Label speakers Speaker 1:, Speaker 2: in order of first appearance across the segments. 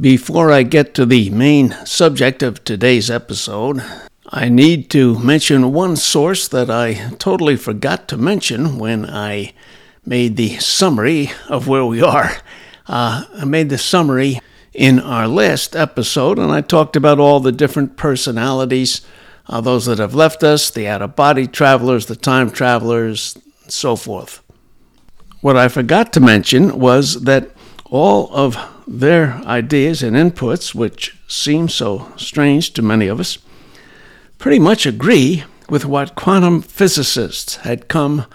Speaker 1: Before I get to the main subject of today's episode, I need to mention one source that I totally forgot to mention when I made the summary of where we are. Uh, I made the summary in our last episode, and I talked about all the different personalities uh, those that have left us, the out of body travelers, the time travelers, so forth. What I forgot to mention was that all of their ideas and inputs, which seem so strange to many of us, pretty much agree with what quantum physicists had come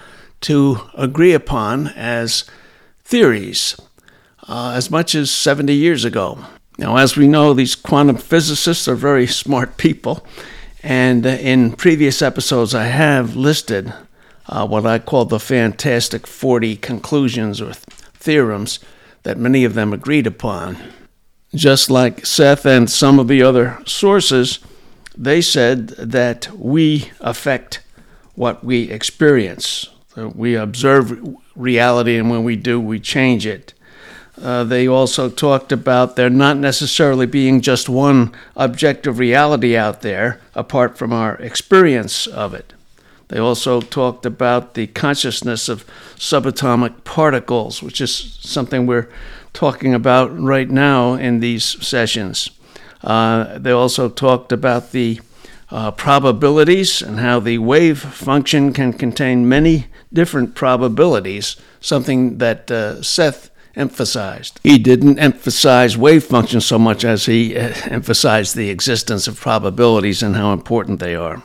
Speaker 1: to agree upon as theories uh, as much as 70 years ago. Now, as we know, these quantum physicists are very smart people, and in previous episodes, I have listed uh, what I call the Fantastic 40 conclusions or th- theorems that many of them agreed upon. Just like Seth and some of the other sources, they said that we affect what we experience. We observe reality, and when we do, we change it. Uh, they also talked about there not necessarily being just one objective reality out there apart from our experience of it. They also talked about the consciousness of subatomic particles, which is something we're talking about right now in these sessions. Uh, they also talked about the uh, probabilities and how the wave function can contain many different probabilities, something that uh, Seth emphasized. He didn't emphasize wave function so much as he uh, emphasized the existence of probabilities and how important they are.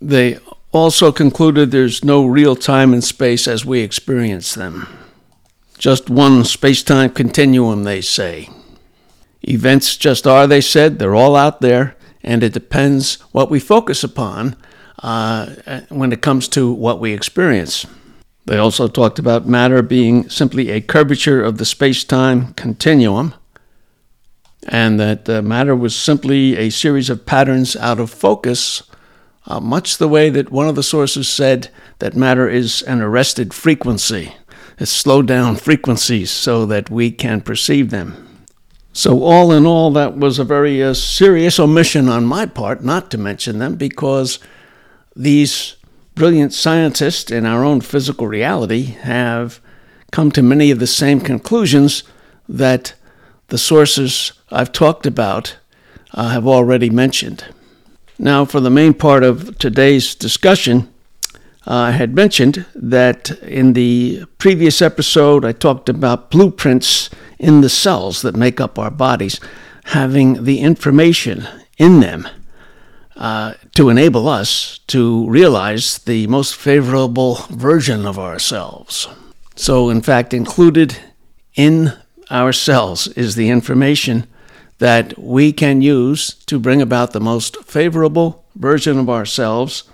Speaker 1: They also concluded there's no real time and space as we experience them. Just one space time continuum, they say. Events just are, they said, they're all out there, and it depends what we focus upon uh, when it comes to what we experience. They also talked about matter being simply a curvature of the space time continuum, and that uh, matter was simply a series of patterns out of focus uh, much the way that one of the sources said that matter is an arrested frequency. It's slowed down frequencies so that we can perceive them. So, all in all, that was a very uh, serious omission on my part not to mention them because these brilliant scientists in our own physical reality have come to many of the same conclusions that the sources I've talked about uh, have already mentioned. Now, for the main part of today's discussion, uh, I had mentioned that in the previous episode I talked about blueprints in the cells that make up our bodies having the information in them uh, to enable us to realize the most favorable version of ourselves. So, in fact, included in our cells is the information that we can use to bring about the most favorable version of ourselves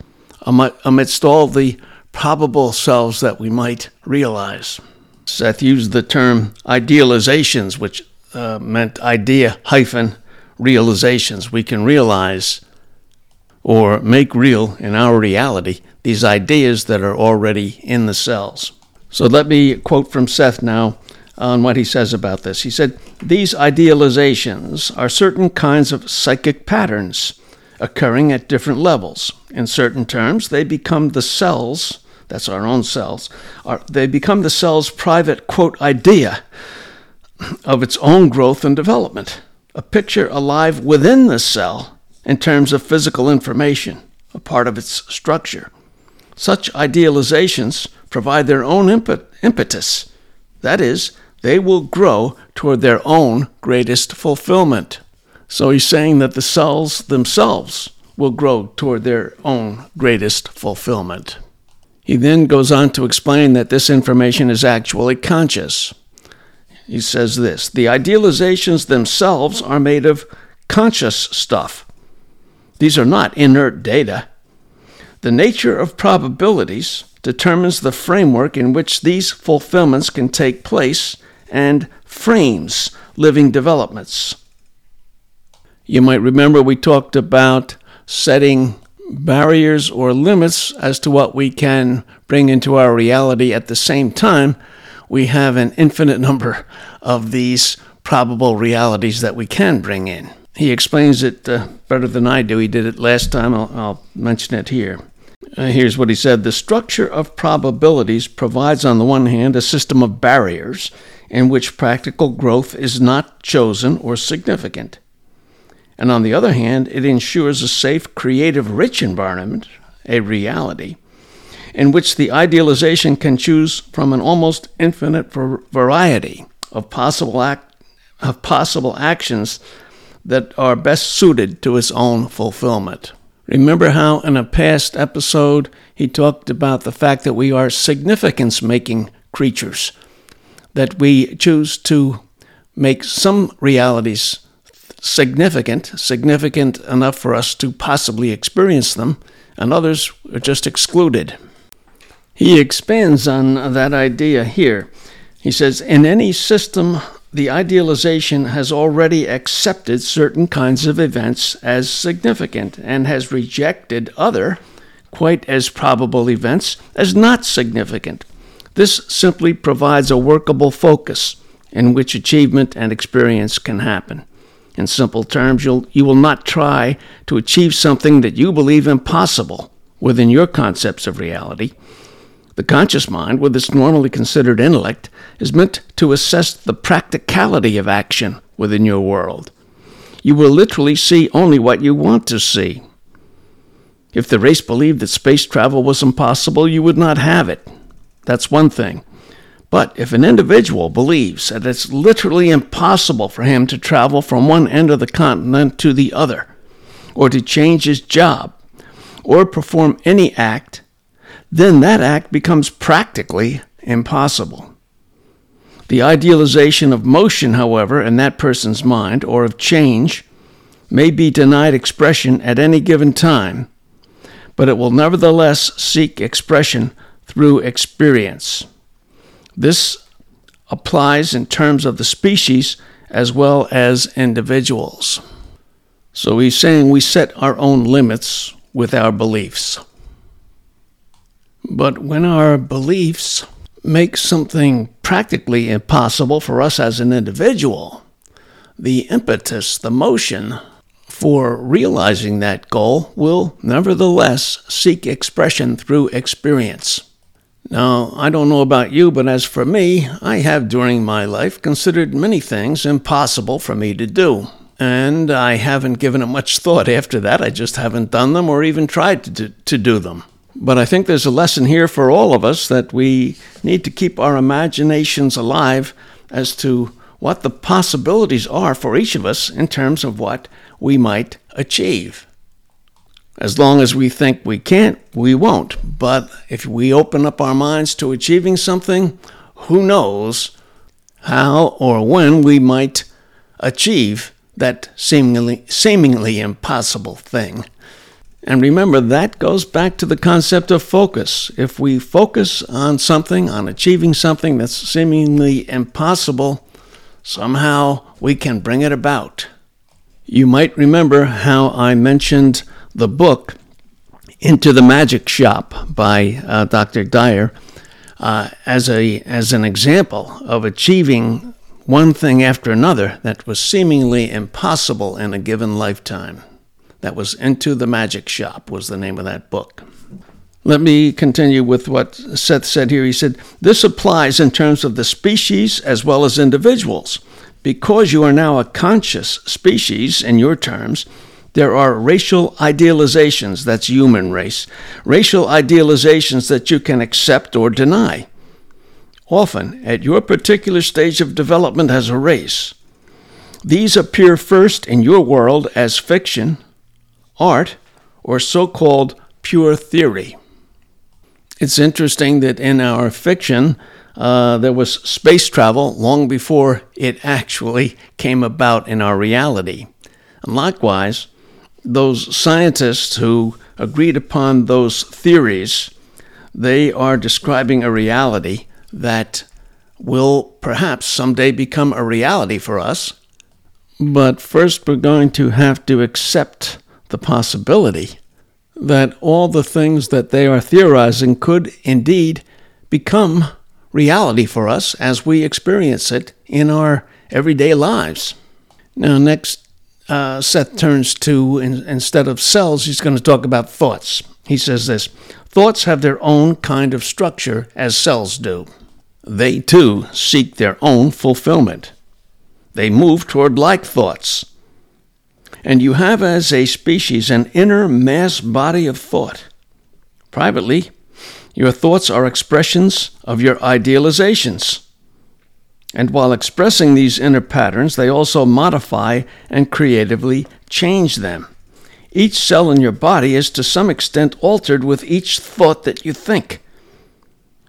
Speaker 1: amidst all the probable selves that we might realize. Seth used the term idealizations, which uh, meant idea hyphen realizations. We can realize or make real in our reality these ideas that are already in the cells. So let me quote from Seth now on what he says about this. He said, These idealizations are certain kinds of psychic patterns occurring at different levels. In certain terms, they become the cells, that's our own cells, are, they become the cell's private, quote, idea of its own growth and development, a picture alive within the cell in terms of physical information, a part of its structure. Such idealizations provide their own impet- impetus. That is, they will grow toward their own greatest fulfillment. So he's saying that the cells themselves will grow toward their own greatest fulfillment. He then goes on to explain that this information is actually conscious. He says this The idealizations themselves are made of conscious stuff. These are not inert data. The nature of probabilities determines the framework in which these fulfillments can take place and frames living developments. You might remember we talked about setting barriers or limits as to what we can bring into our reality at the same time. We have an infinite number of these probable realities that we can bring in. He explains it uh, better than I do. He did it last time. I'll, I'll mention it here. Uh, here's what he said The structure of probabilities provides, on the one hand, a system of barriers in which practical growth is not chosen or significant. And on the other hand, it ensures a safe, creative, rich environment, a reality, in which the idealization can choose from an almost infinite variety of possible, act, of possible actions that are best suited to its own fulfillment. Remember how in a past episode he talked about the fact that we are significance making creatures, that we choose to make some realities significant, significant enough for us to possibly experience them, and others are just excluded. He expands on that idea here. He says, In any system, the idealization has already accepted certain kinds of events as significant and has rejected other, quite as probable events as not significant. This simply provides a workable focus in which achievement and experience can happen. In simple terms, you'll, you will not try to achieve something that you believe impossible within your concepts of reality. The conscious mind, with its normally considered intellect, is meant to assess the practicality of action within your world. You will literally see only what you want to see. If the race believed that space travel was impossible, you would not have it. That's one thing. But if an individual believes that it's literally impossible for him to travel from one end of the continent to the other, or to change his job, or perform any act, then that act becomes practically impossible. The idealization of motion, however, in that person's mind, or of change, may be denied expression at any given time, but it will nevertheless seek expression through experience. This applies in terms of the species as well as individuals. So he's saying we set our own limits with our beliefs. But when our beliefs make something practically impossible for us as an individual, the impetus, the motion for realizing that goal will nevertheless seek expression through experience. Now, I don't know about you, but as for me, I have during my life considered many things impossible for me to do. And I haven't given it much thought after that. I just haven't done them or even tried to to do them. But I think there's a lesson here for all of us that we need to keep our imaginations alive as to what the possibilities are for each of us in terms of what we might achieve. As long as we think we can't, we won't. But if we open up our minds to achieving something, who knows how or when we might achieve that seemingly, seemingly impossible thing. And remember, that goes back to the concept of focus. If we focus on something, on achieving something that's seemingly impossible, somehow we can bring it about. You might remember how I mentioned the book Into the Magic Shop by uh, Dr. Dyer uh, as, a, as an example of achieving one thing after another that was seemingly impossible in a given lifetime. That was Into the Magic Shop, was the name of that book. Let me continue with what Seth said here. He said, This applies in terms of the species as well as individuals. Because you are now a conscious species in your terms, there are racial idealizations, that's human race, racial idealizations that you can accept or deny. Often, at your particular stage of development as a race, these appear first in your world as fiction, art, or so called pure theory. It's interesting that in our fiction, uh, there was space travel long before it actually came about in our reality. And likewise, those scientists who agreed upon those theories, they are describing a reality that will perhaps someday become a reality for us. But first, we're going to have to accept the possibility that all the things that they are theorizing could indeed become reality for us as we experience it in our everyday lives. Now, next, uh, Seth turns to, in, instead of cells, he's going to talk about thoughts. He says this Thoughts have their own kind of structure as cells do. They too seek their own fulfillment. They move toward like thoughts. And you have as a species an inner mass body of thought. Privately, your thoughts are expressions of your idealizations. And while expressing these inner patterns, they also modify and creatively change them. Each cell in your body is to some extent altered with each thought that you think.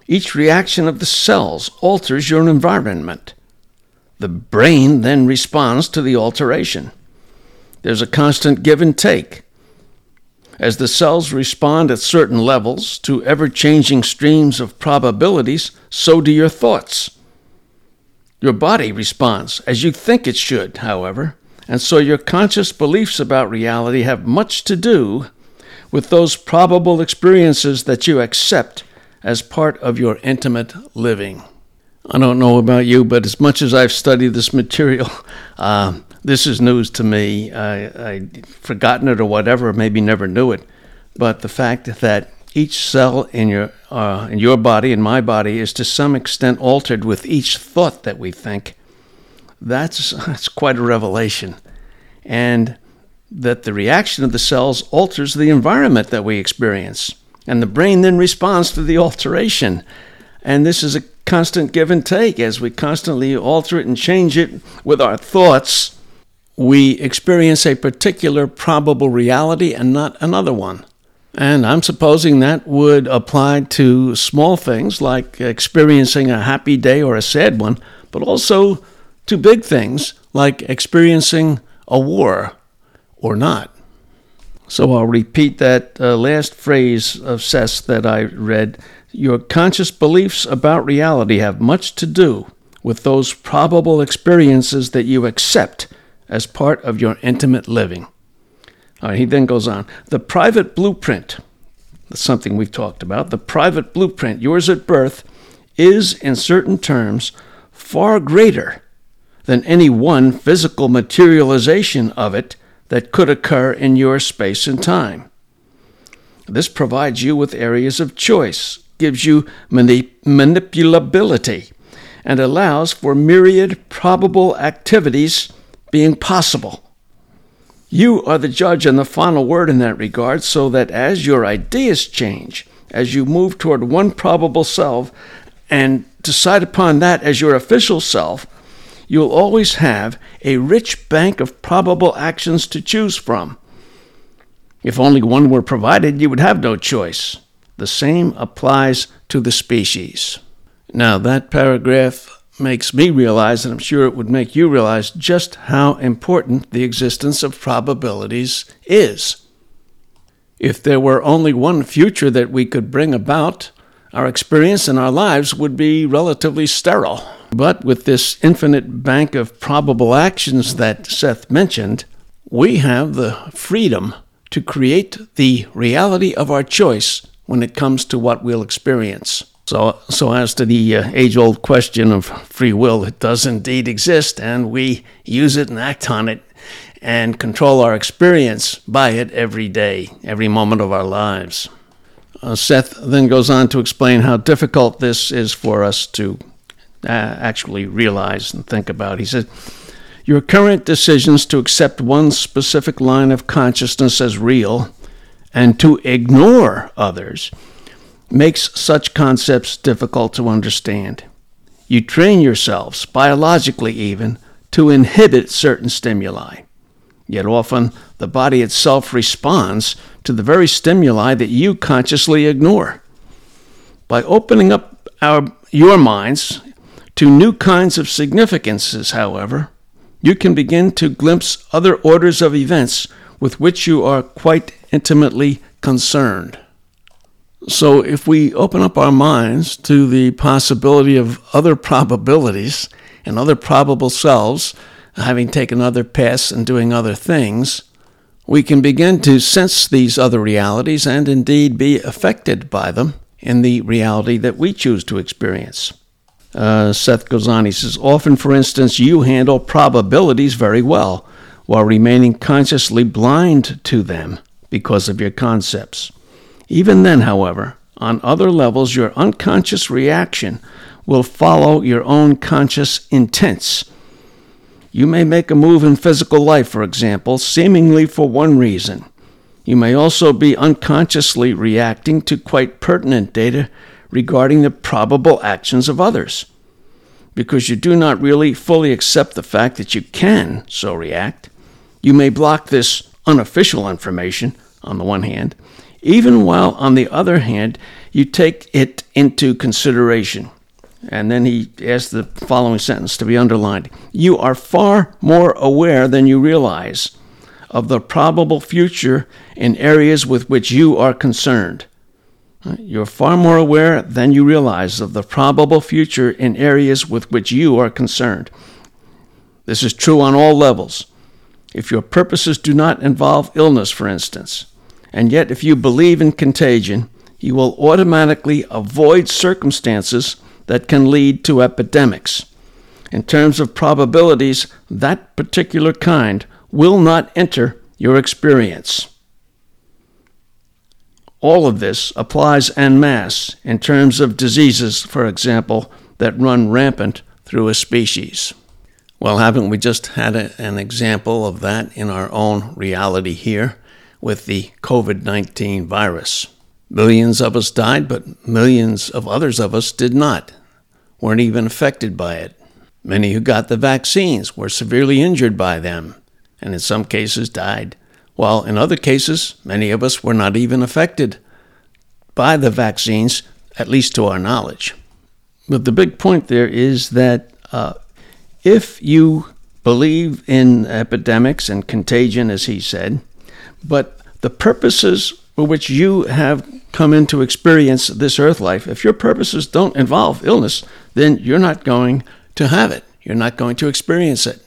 Speaker 1: Each reaction of the cells alters your environment. The brain then responds to the alteration. There's a constant give and take. As the cells respond at certain levels to ever changing streams of probabilities, so do your thoughts. Your body responds as you think it should, however, and so your conscious beliefs about reality have much to do with those probable experiences that you accept as part of your intimate living. I don't know about you, but as much as I've studied this material, uh, this is news to me. I, I'd forgotten it or whatever, maybe never knew it. But the fact that each cell in your uh, in your body and my body is to some extent altered with each thought that we think. That's that's quite a revelation, and that the reaction of the cells alters the environment that we experience, and the brain then responds to the alteration. And this is a constant give and take as we constantly alter it and change it with our thoughts we experience a particular probable reality and not another one. And I'm supposing that would apply to small things like experiencing a happy day or a sad one, but also to big things like experiencing a war or not. So I'll repeat that uh, last phrase of Seth's that I read. Your conscious beliefs about reality have much to do with those probable experiences that you accept as part of your intimate living. All right, he then goes on. The private blueprint, that's something we've talked about, the private blueprint, yours at birth, is in certain terms far greater than any one physical materialization of it that could occur in your space and time. This provides you with areas of choice, gives you manipulability, and allows for myriad probable activities being possible. You are the judge and the final word in that regard, so that as your ideas change, as you move toward one probable self and decide upon that as your official self, you'll always have a rich bank of probable actions to choose from. If only one were provided, you would have no choice. The same applies to the species. Now, that paragraph makes me realize, and I'm sure it would make you realize, just how important the existence of probabilities is. If there were only one future that we could bring about, our experience and our lives would be relatively sterile. But with this infinite bank of probable actions that Seth mentioned, we have the freedom to create the reality of our choice when it comes to what we'll experience. So, so as to the uh, age-old question of free will, it does indeed exist, and we use it and act on it, and control our experience by it every day, every moment of our lives. Uh, Seth then goes on to explain how difficult this is for us to uh, actually realize and think about. He says, Your current decisions to accept one specific line of consciousness as real and to ignore others makes such concepts difficult to understand. You train yourselves, biologically even, to inhibit certain stimuli. Yet often the body itself responds to the very stimuli that you consciously ignore. By opening up our, your minds to new kinds of significances, however, you can begin to glimpse other orders of events with which you are quite intimately concerned. So, if we open up our minds to the possibility of other probabilities and other probable selves having taken other paths and doing other things, we can begin to sense these other realities and indeed be affected by them in the reality that we choose to experience. Uh, Seth he says, Often, for instance, you handle probabilities very well while remaining consciously blind to them because of your concepts. Even then, however, on other levels, your unconscious reaction will follow your own conscious intents you may make a move in physical life, for example, seemingly for one reason. You may also be unconsciously reacting to quite pertinent data regarding the probable actions of others. Because you do not really fully accept the fact that you can so react, you may block this unofficial information, on the one hand, even while, on the other hand, you take it into consideration. And then he asked the following sentence to be underlined You are far more aware than you realize of the probable future in areas with which you are concerned. You're far more aware than you realize of the probable future in areas with which you are concerned. This is true on all levels. If your purposes do not involve illness, for instance, and yet if you believe in contagion, you will automatically avoid circumstances that can lead to epidemics. In terms of probabilities, that particular kind will not enter your experience. All of this applies en masse in terms of diseases, for example, that run rampant through a species. Well, haven't we just had a, an example of that in our own reality here with the COVID 19 virus? Millions of us died, but millions of others of us did not weren't even affected by it. Many who got the vaccines were severely injured by them, and in some cases died, while in other cases, many of us were not even affected by the vaccines, at least to our knowledge. But the big point there is that uh, if you believe in epidemics and contagion, as he said, but the purposes for which you have come into experience this earth life, if your purposes don't involve illness, then you're not going to have it. You're not going to experience it.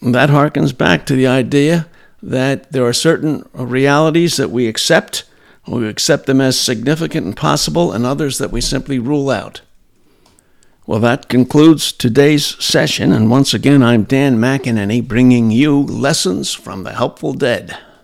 Speaker 1: And that harkens back to the idea that there are certain realities that we accept, we accept them as significant and possible, and others that we simply rule out. Well, that concludes today's session, and once again, I'm Dan McEnany bringing you Lessons from the Helpful Dead.